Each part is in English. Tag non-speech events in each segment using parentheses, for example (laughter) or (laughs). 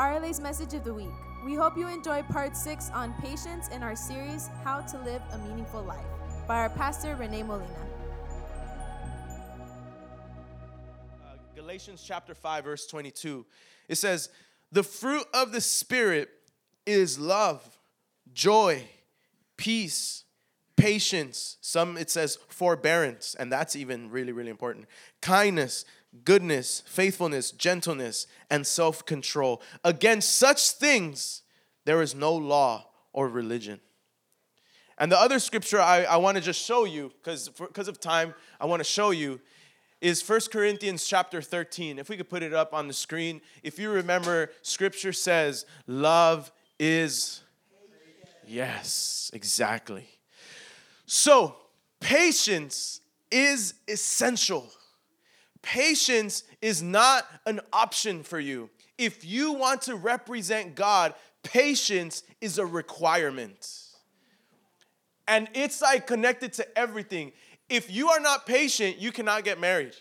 RLA's message of the week. We hope you enjoy part six on patience in our series, How to Live a Meaningful Life, by our pastor, Rene Molina. Uh, Galatians chapter 5, verse 22. It says, The fruit of the Spirit is love, joy, peace, patience. Some it says forbearance, and that's even really, really important. Kindness, goodness, faithfulness, gentleness, and self control. Against such things, there is no law or religion. And the other scripture I, I want to just show you, because because of time, I want to show you, is 1 Corinthians chapter 13. If we could put it up on the screen. If you remember, scripture says, love is. Yes, exactly. So, patience is essential. Patience is not an option for you. If you want to represent God, patience is a requirement. And it's like connected to everything. If you are not patient, you cannot get married.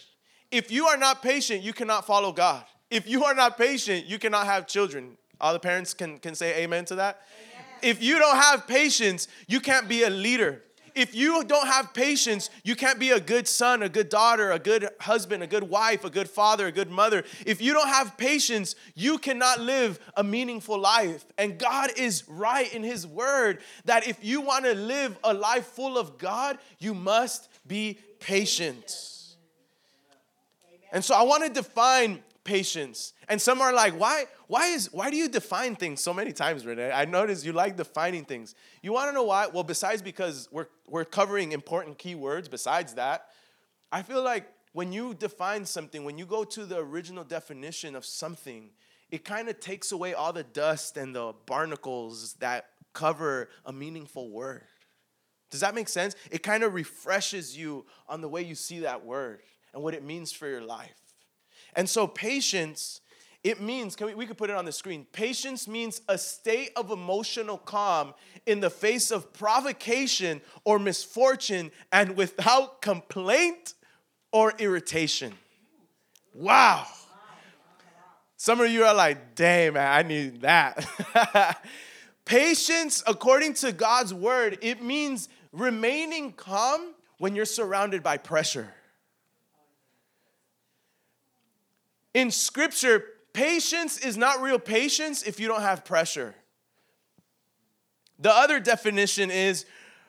If you are not patient, you cannot follow God. If you are not patient, you cannot have children. All the parents can, can say amen to that. Amen. If you don't have patience, you can't be a leader if you don't have patience, you can't be a good son, a good daughter, a good husband, a good wife, a good father, a good mother. If you don't have patience, you cannot live a meaningful life. And God is right in His word that if you want to live a life full of God, you must be patient. And so I want to define patience. And some are like, why, why, is, why do you define things so many times, Rene? I notice you like defining things. You want to know why? Well, besides because we're, we're covering important key words, besides that, I feel like when you define something, when you go to the original definition of something, it kind of takes away all the dust and the barnacles that cover a meaningful word. Does that make sense? It kind of refreshes you on the way you see that word and what it means for your life. And so patience, it means, can we, we could put it on the screen. Patience means a state of emotional calm in the face of provocation or misfortune and without complaint or irritation. Wow. Some of you are like, dang, man, I need that. (laughs) Patience, according to God's word, it means remaining calm when you're surrounded by pressure. In scripture, patience is not real patience if you don't have pressure. The other definition is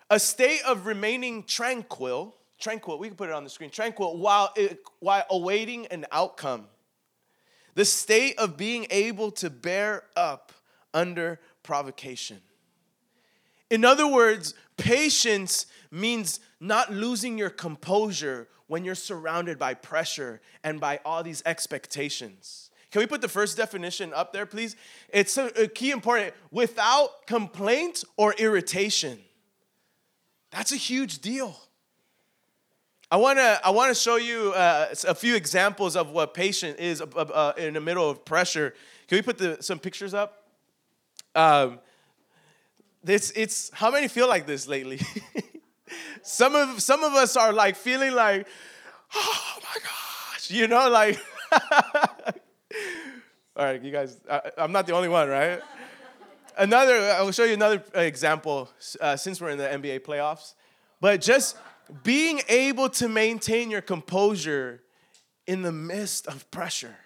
a state of remaining tranquil, tranquil, we can put it on the screen, tranquil, while, it, while awaiting an outcome. The state of being able to bear up under provocation. In other words, patience means not losing your composure when you're surrounded by pressure and by all these expectations. Can we put the first definition up there, please? It's a, a key important without complaint or irritation. That's a huge deal. I wanna, I wanna show you uh, a few examples of what patient is uh, in the middle of pressure. Can we put the, some pictures up? Um, this, it's, how many feel like this lately? (laughs) some of some of us are like feeling like, oh my gosh, you know, like. (laughs) All right, you guys, I, am not the only one, right? Another, I will show you another example uh, since we're in the NBA playoffs. But just being able to maintain your composure in the midst of pressure,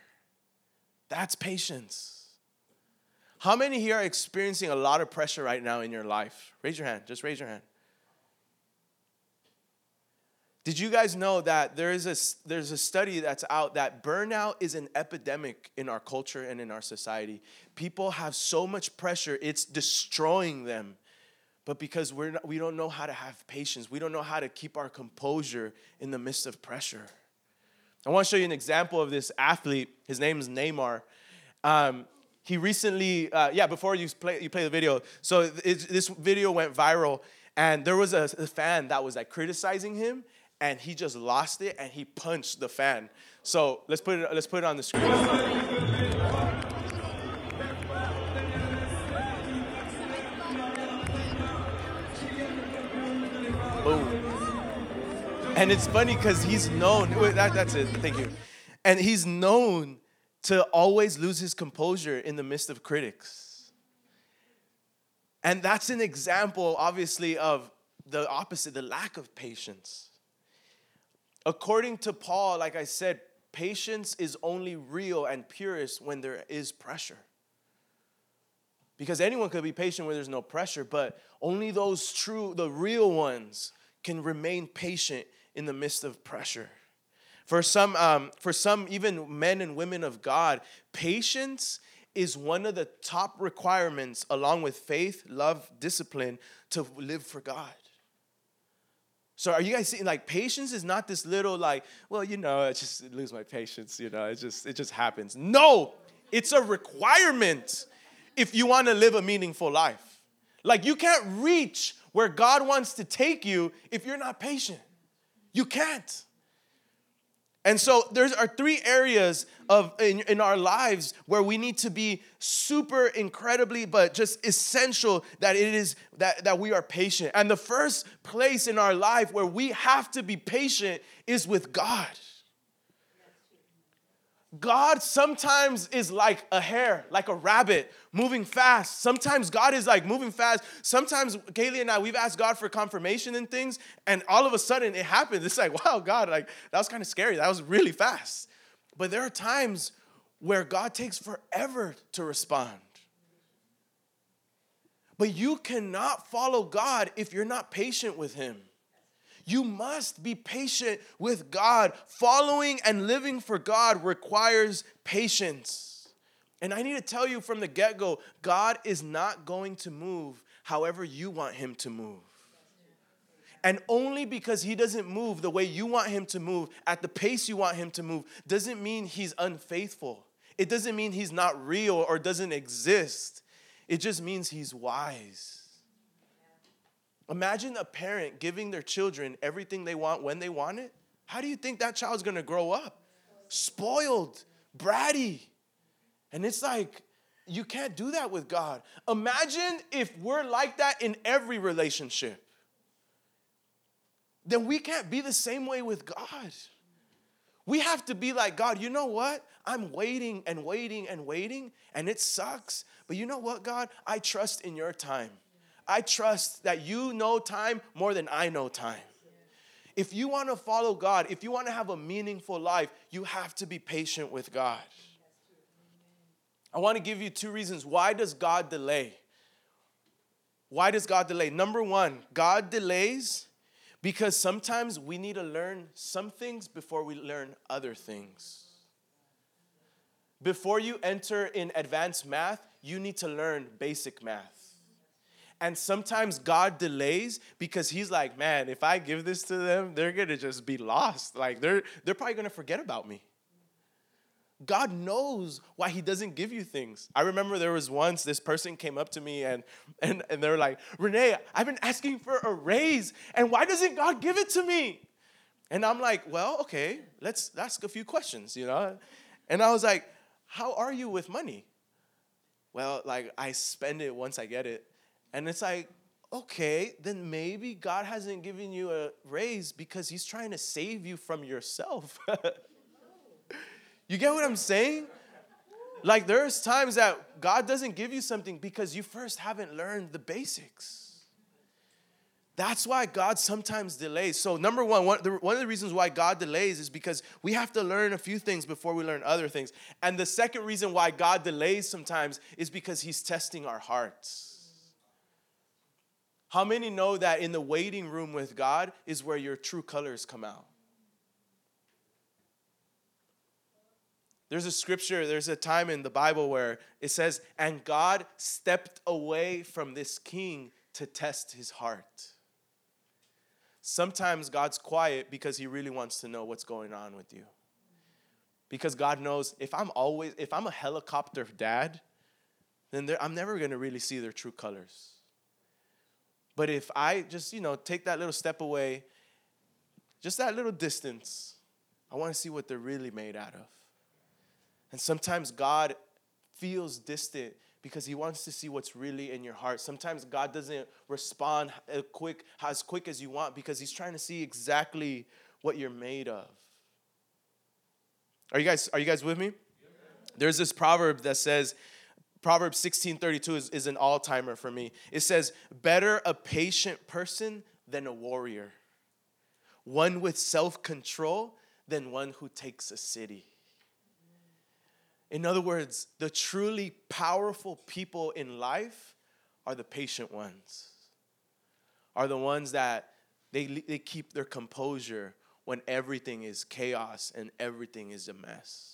that's patience. How many here are experiencing a lot of pressure right now in your life? Raise your hand, just raise your hand. Did you guys know that there is a, there's a study that's out that burnout is an epidemic in our culture and in our society? People have so much pressure, it's destroying them. But because we're not, we don't know how to have patience, we don't know how to keep our composure in the midst of pressure. I want to show you an example of this athlete. His name is Neymar. Um, he recently, uh, yeah, before you play, you play the video, so this video went viral, and there was a, a fan that was like criticizing him, and he just lost it and he punched the fan. So let's put it, let's put it on the screen. Boom. And it's funny because he's known, that, that's it, thank you. And he's known to always lose his composure in the midst of critics. And that's an example, obviously, of the opposite, the lack of patience. According to Paul, like I said, patience is only real and purest when there is pressure. Because anyone could be patient where there's no pressure, but only those true, the real ones, can remain patient in the midst of pressure. For some, um, for some, even men and women of God, patience is one of the top requirements, along with faith, love, discipline, to live for God. So are you guys seeing like patience is not this little like, well, you know, I just lose my patience, you know, it just it just happens. No, it's a requirement if you want to live a meaningful life. Like you can't reach where God wants to take you if you're not patient. You can't. And so there are three areas of in, in our lives where we need to be super incredibly but just essential that it is that, that we are patient. And the first place in our life where we have to be patient is with God. God sometimes is like a hare, like a rabbit, moving fast. Sometimes God is like moving fast. Sometimes Kaylee and I, we've asked God for confirmation and things, and all of a sudden it happens. It's like, (laughs) wow, God, like that was kind of scary. That was really fast. But there are times where God takes forever to respond. But you cannot follow God if you're not patient with Him. You must be patient with God. Following and living for God requires patience. And I need to tell you from the get go God is not going to move however you want Him to move. And only because He doesn't move the way you want Him to move, at the pace you want Him to move, doesn't mean He's unfaithful. It doesn't mean He's not real or doesn't exist. It just means He's wise. Imagine a parent giving their children everything they want when they want it. How do you think that child's gonna grow up? Spoiled, bratty. And it's like, you can't do that with God. Imagine if we're like that in every relationship. Then we can't be the same way with God. We have to be like, God, you know what? I'm waiting and waiting and waiting, and it sucks. But you know what, God? I trust in your time. I trust that you know time more than I know time. If you want to follow God, if you want to have a meaningful life, you have to be patient with God. I want to give you two reasons why does God delay? Why does God delay? Number 1, God delays because sometimes we need to learn some things before we learn other things. Before you enter in advanced math, you need to learn basic math. And sometimes God delays because He's like, man, if I give this to them, they're gonna just be lost. Like they're they're probably gonna forget about me. God knows why He doesn't give you things. I remember there was once this person came up to me and and, and they were like, Rene, I've been asking for a raise, and why doesn't God give it to me? And I'm like, well, okay, let's ask a few questions, you know? And I was like, how are you with money? Well, like I spend it once I get it. And it's like, okay, then maybe God hasn't given you a raise because He's trying to save you from yourself. (laughs) you get what I'm saying? Like, there's times that God doesn't give you something because you first haven't learned the basics. That's why God sometimes delays. So, number one, one, of the reasons why God delays is because we have to learn a few things before we learn other things. And the second reason why God delays sometimes is because He's testing our hearts. How many know that in the waiting room with God is where your true colors come out? There's a scripture, there's a time in the Bible where it says, and God stepped away from this king to test his heart. Sometimes God's quiet because he really wants to know what's going on with you. Because God knows if I'm always, if I'm a helicopter dad, then I'm never gonna really see their true colors. But if I just, you know, take that little step away, just that little distance, I want to see what they're really made out of. And sometimes God feels distant because he wants to see what's really in your heart. Sometimes God doesn't respond uh, quick as quick as you want because he's trying to see exactly what you're made of. Are you guys are you guys with me? There's this proverb that says, Proverbs 16:32 is, is an all-timer for me. It says, better a patient person than a warrior. One with self-control than one who takes a city. In other words, the truly powerful people in life are the patient ones, are the ones that they, they keep their composure when everything is chaos and everything is a mess.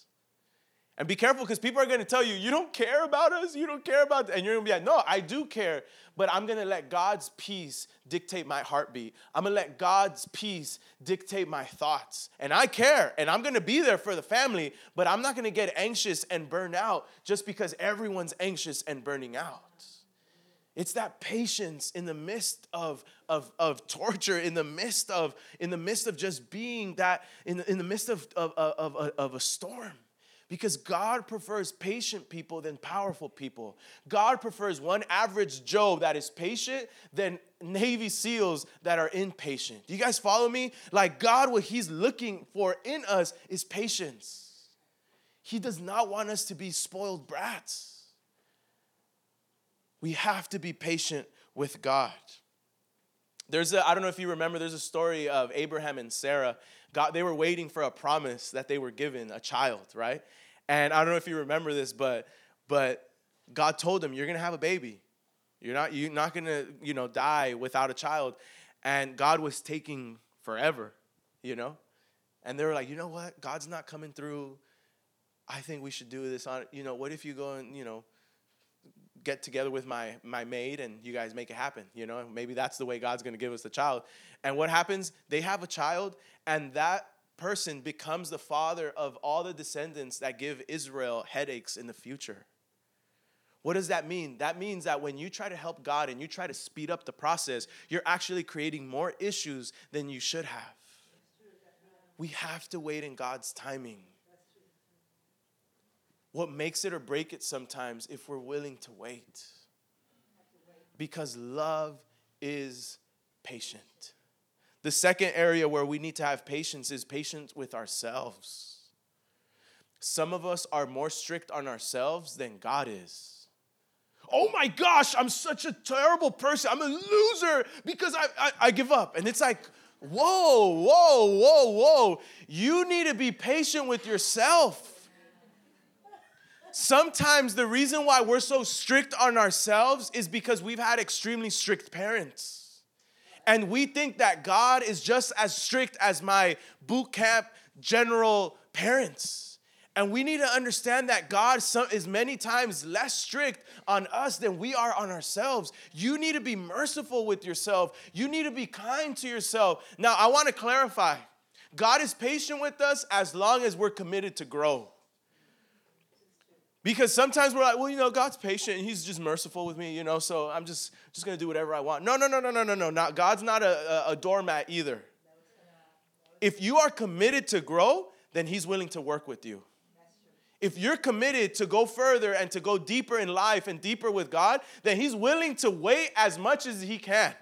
And be careful because people are going to tell you, you don't care about us, you don't care about, and you're going to be like, no, I do care, but I'm going to let God's peace dictate my heartbeat. I'm going to let God's peace dictate my thoughts. And I care, and I'm going to be there for the family, but I'm not going to get anxious and burn out just because everyone's anxious and burning out. It's that patience in the midst of, of, of torture, in the midst of, in the midst of just being that, in the, in the midst of, of, of, of a storm. Because God prefers patient people than powerful people. God prefers one average Joe that is patient than Navy SEALs that are impatient. Do you guys follow me? Like, God, what He's looking for in us is patience. He does not want us to be spoiled brats. We have to be patient with God. There's a, I don't know if you remember, there's a story of Abraham and Sarah. God, they were waiting for a promise that they were given, a child, right? And I don't know if you remember this, but but God told them, "You're gonna have a baby. You're not you're not gonna you know die without a child." And God was taking forever, you know. And they were like, "You know what? God's not coming through. I think we should do this on. You know, what if you go and you know." Get together with my my maid and you guys make it happen you know maybe that's the way god's going to give us the child and what happens they have a child and that person becomes the father of all the descendants that give Israel headaches in the future. What does that mean? That means that when you try to help God and you try to speed up the process, you're actually creating more issues than you should have. We have to wait in God's timing. What makes it or break it sometimes if we're willing to wait. Because love is patient. The second area where we need to have patience is patience with ourselves. Some of us are more strict on ourselves than God is. Oh my gosh, I'm such a terrible person. I'm a loser because I, I, I give up. And it's like, whoa, whoa, whoa, whoa. You need to be patient with yourself. Sometimes the reason why we're so strict on ourselves is because we've had extremely strict parents and we think that God is just as strict as my boot camp general parents. And we need to understand that God is many times less strict on us than we are on ourselves. You need to be merciful with yourself. You need to be kind to yourself. Now, I want to clarify God is patient with us as long as we're committed to grow. Because sometimes we're like, well, you know, God's patient and He's just merciful with me, you know, so I'm just just gonna do whatever I want. No, no, no, no, no, no, no. Not God's not a, a, a doormat either. If you are committed to grow, then He's willing to work with you. If you're committed to go further and to go deeper in life and deeper with God, then He's willing to wait as much as He can.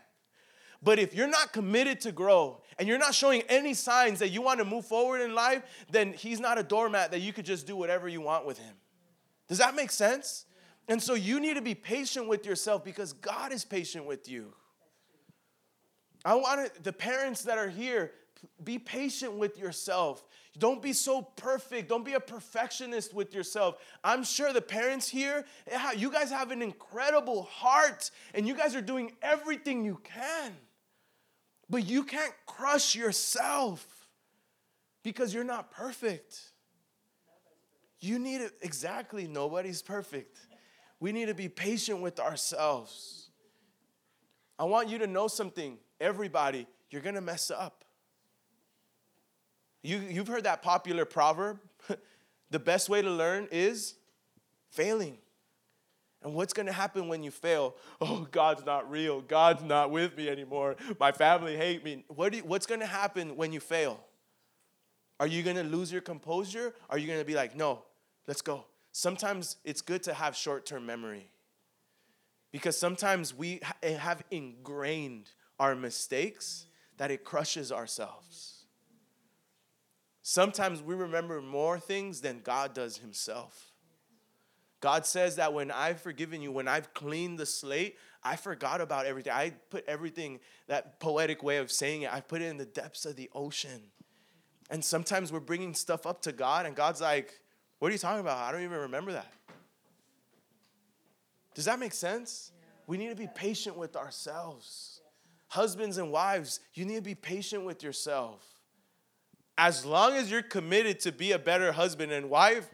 But if you're not committed to grow and you're not showing any signs that you want to move forward in life, then He's not a doormat that you could just do whatever you want with Him. Does that make sense? And so you need to be patient with yourself because God is patient with you. I want the parents that are here, be patient with yourself. Don't be so perfect. Don't be a perfectionist with yourself. I'm sure the parents here, eh, you guys have an incredible heart and you guys are doing everything you can. But you can't crush yourself because you're not perfect. You need it exactly. Nobody's perfect. We need to be patient with ourselves. I want you to know something. Everybody, you're to mess up. You, you've heard that popular proverb (laughs) the best way to learn is failing. And what's going to happen when you fail? Oh, God's not real. God's not with me anymore. My family hate me. What you, what's going to happen when you fail? Are you going to lose your composure? Are you going to be like, no, Let's go. Sometimes it's good to have short term memory because sometimes we eh, have ingrained our mistakes that it crushes ourselves. Sometimes we remember more things than God does Himself. God says that when I've forgiven you, when I've cleaned the slate, I forgot about everything. I put everything, that poetic way of saying it, I put it in the depths of the ocean. And sometimes we're bringing stuff up to God, and God's like, What are you talking about? I don't even remember that. Does that make sense? We need to be patient with ourselves. Husbands and wives, you need to be patient with yourself. As long as you're committed to be a better husband and wife,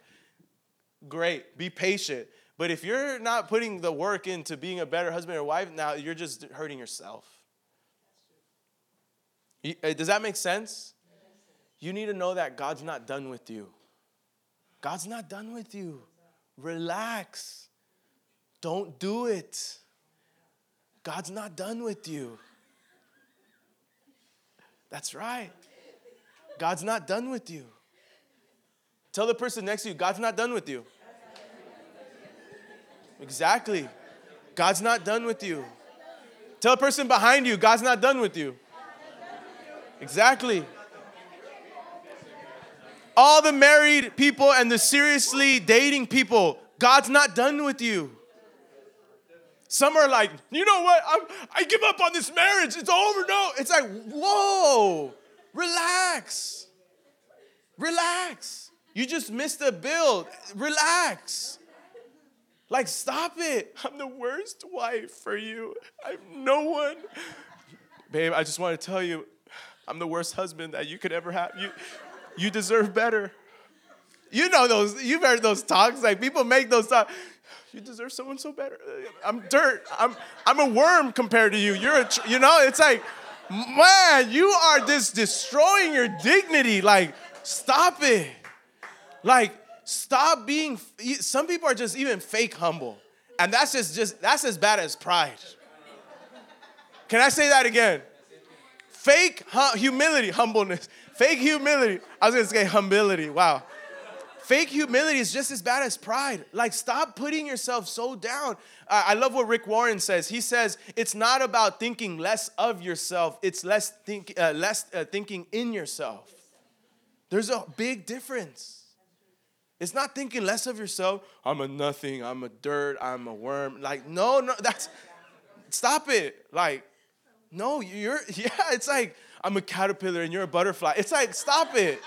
great, be patient. But if you're not putting the work into being a better husband or wife, now you're just hurting yourself. Uh, does that make sense? You need to know that God's not done with you. God's not done with you. Relax. Don't do it. God's not done with you. That's right. God's not done with you. Tell the person next to you, God's not done with you. Exactly. God's not done with you. Tell the person behind you, God's not done with you. Exactly. All the married people and the seriously dating people, God's not done with you. Some are like, you know what? I'm, I give up on this marriage. It's over. No, it's like, whoa, relax, relax. You just missed a bill. Relax. Like, stop it. I'm the worst wife for you. I'm no one. Babe, I just want to tell you, I'm the worst husband that you could ever have. You, you deserve better. You know those, you've heard those talks, like people make those talks. You deserve someone so better. I'm dirt. I'm, I'm a worm compared to you. You're a, you know, it's like, man, you are just destroying your dignity. Like, stop it. Like, stop being some people are just even fake humble and that's just just that's as bad as pride can i say that again fake humility humbleness fake humility i was gonna say humility wow fake humility is just as bad as pride like stop putting yourself so down uh, i love what rick warren says he says it's not about thinking less of yourself it's less think uh, less uh, thinking in yourself there's a big difference it's not thinking less of yourself. I'm a nothing. I'm a dirt. I'm a worm. Like, no, no, that's, stop it. Like, no, you're, (laughs) yeah, it's like, I'm a caterpillar and you're a butterfly. It's like, stop it.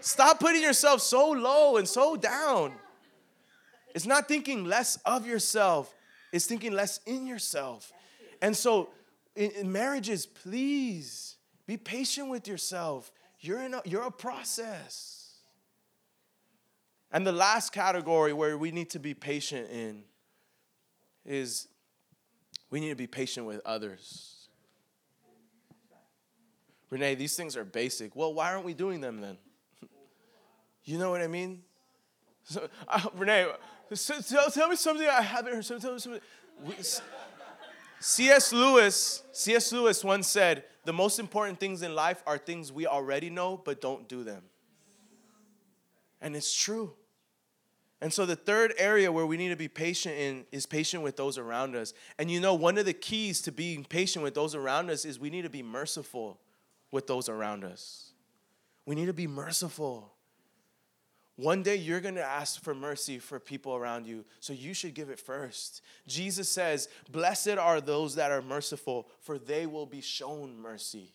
Stop putting yourself so low and so down. It's not thinking less of yourself, it's thinking less in yourself. And so, in, in marriages, please be patient with yourself. You're in a, you're a process. And the last category where we need to be patient in is we need to be patient with others. Rene, these things are basic. Well, why aren't we doing them then? (laughs) You know what I mean? So, uh, Rene, so, tell, tell, me something I haven't heard. So, tell me something. C.S. Lewis, C.S. Lewis once said, "The most important things in life are things we already know but don't do them." And it's true. And so the third area where we need to be patient in is patient with those around us. And you know, one of the keys to being patient with those around us is we need to be merciful with those around us. We need to be merciful. One day you're going to ask for mercy for people around you, so you should give it first. Jesus says, Blessed are those that are merciful, for they will be shown mercy.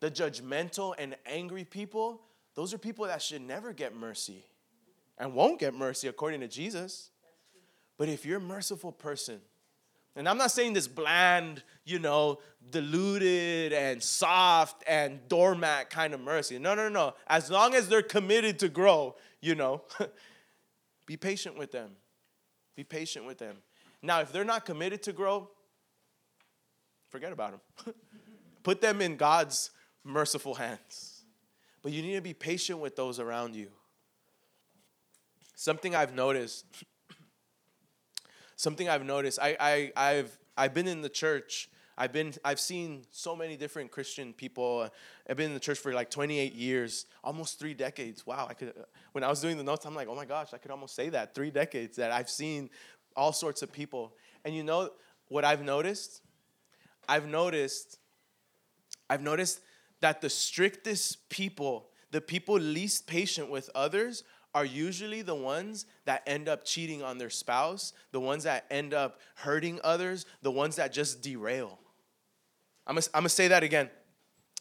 The judgmental and angry people, those are people that should never get mercy and won't get mercy according to Jesus. But if you're a merciful person, and I'm not saying this bland, you know, diluted and soft and doormat kind of mercy. No, no, no. As long as they're committed to grow, you know, (laughs) be patient with them. Be patient with them. Now, if they're not committed to grow, forget about them. (laughs) Put them in God's merciful hands. But you need to be patient with those around you. Something I've noticed. Something I've noticed. I, I, I've, I've been in the church. I've been, I've seen so many different Christian people. I've been in the church for like 28 years, almost three decades. Wow, I could. When I was doing the notes, I'm like, oh my gosh, I could almost say that three decades that I've seen all sorts of people. And you know what I've noticed? I've noticed, I've noticed that the strictest people, the people least patient with others, are usually the ones that end up cheating on their spouse, the ones that end up hurting others, the ones that just derail. I'm gonna, I'm gonna say that again.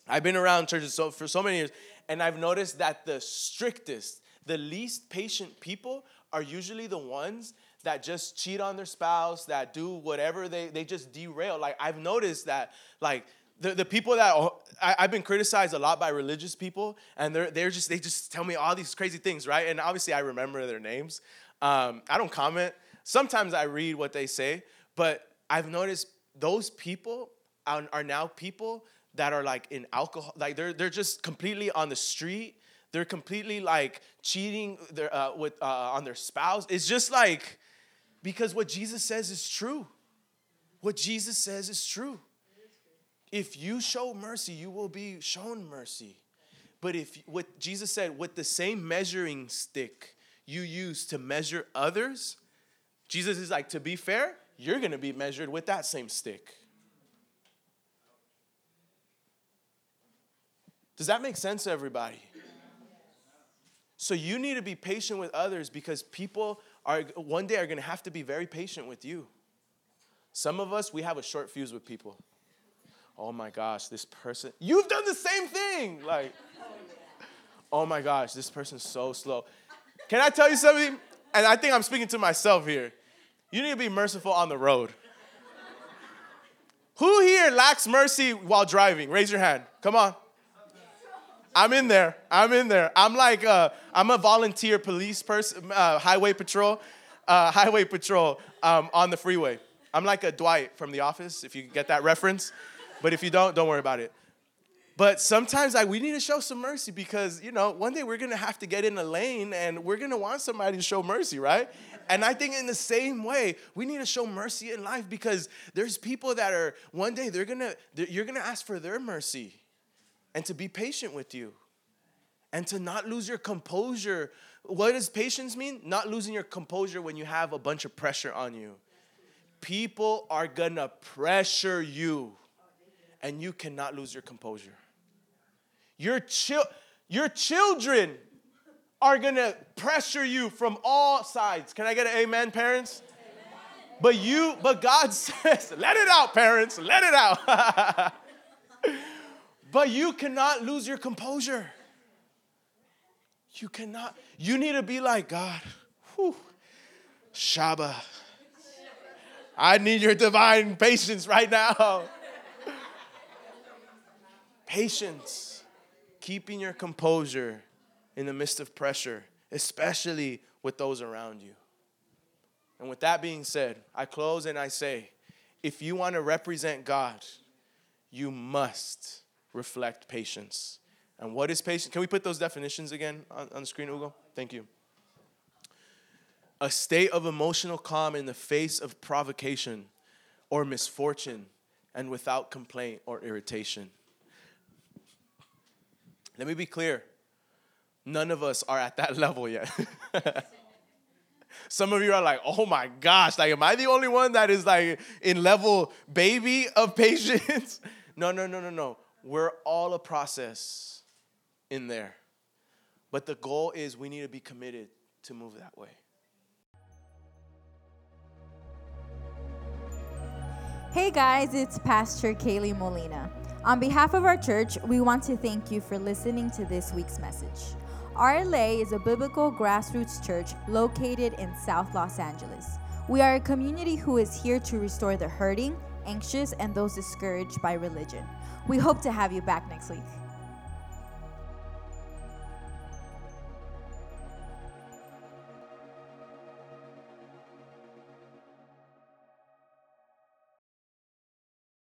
I've been around churches so, for so many years, and I've noticed that the strictest, the least patient people are usually the ones that just cheat on their spouse, that do whatever they, they just derail. Like, I've noticed that, like, the, the people that I, have been criticized a lot by religious people, and they're, they're just, they just tell me all these crazy things, right? And obviously, I remember their names. Um, I don't comment. Sometimes I read what they say, but I've noticed those people are, are now people that are like in alcohol, like they're, they're just completely on the street. They're completely like cheating their, uh, with, uh, on their spouse. It's just like, because what Jesus says is true. What Jesus says is true. If you show mercy, you will be shown mercy. But if what Jesus said, with the same measuring stick you use to measure others, Jesus is like, to be fair, you're gonna be measured with that same stick. Does that make sense to everybody? So you need to be patient with others because people are one day are going to have to be very patient with you. Some of us we have a short fuse with people. Oh my gosh, this person, you've done the same thing. Like Oh my gosh, this person's so slow. Can I tell you something? And I think I'm speaking to myself here. You need to be merciful on the road. Who here lacks mercy while driving? Raise your hand. Come on. I'm in there. I'm in there. I'm like, uh, I'm a volunteer police person, uh, highway patrol, uh, highway patrol um, on the freeway. I'm like a Dwight from The Office, if you get that reference. But if you don't, don't worry about it. But sometimes like we need to show some mercy because you know one day we're gonna have to get in a lane and we're gonna want somebody to show mercy, right? And I think in the same way we need to show mercy in life because there's people that are one day they're gonna you're gonna ask for their mercy and to be patient with you and to not lose your composure. What does patience mean? Not losing your composure when you have a bunch of pressure on you. People are gonna pressure you, and you cannot lose your composure. Your, chil- your children are gonna pressure you from all sides. Can I get an amen, parents? Amen. But you, but God (laughs) says, let it out, parents, let it out. (laughs) But you cannot lose your composure. You cannot. You need to be like God. Whew. Shaba. I need your divine patience right now. (laughs) patience. Keeping your composure in the midst of pressure, especially with those around you. And with that being said, I close and I say if you want to represent God, you must reflect patience. And what is patience? Can we put those definitions again on, on the screen, Hugo? Thank you. A state of emotional calm in the face of provocation or misfortune and without complaint or irritation. Let me be clear none of us are at that (laughs) level yet. Some of you are like, oh my gosh, like, am I the only one that is like in level baby of patience? (laughs) no, no, no, no, no. We're all a process in there. But the goal is we need to be committed to move that way. Hey guys, it's Pastor Kaylee Molina. On behalf of our church, we want to thank you for listening to this week's message. RLA is a biblical grassroots church located in South Los Angeles. We are a community who is here to restore the hurting, anxious, and those discouraged by religion. We hope to have you back next week.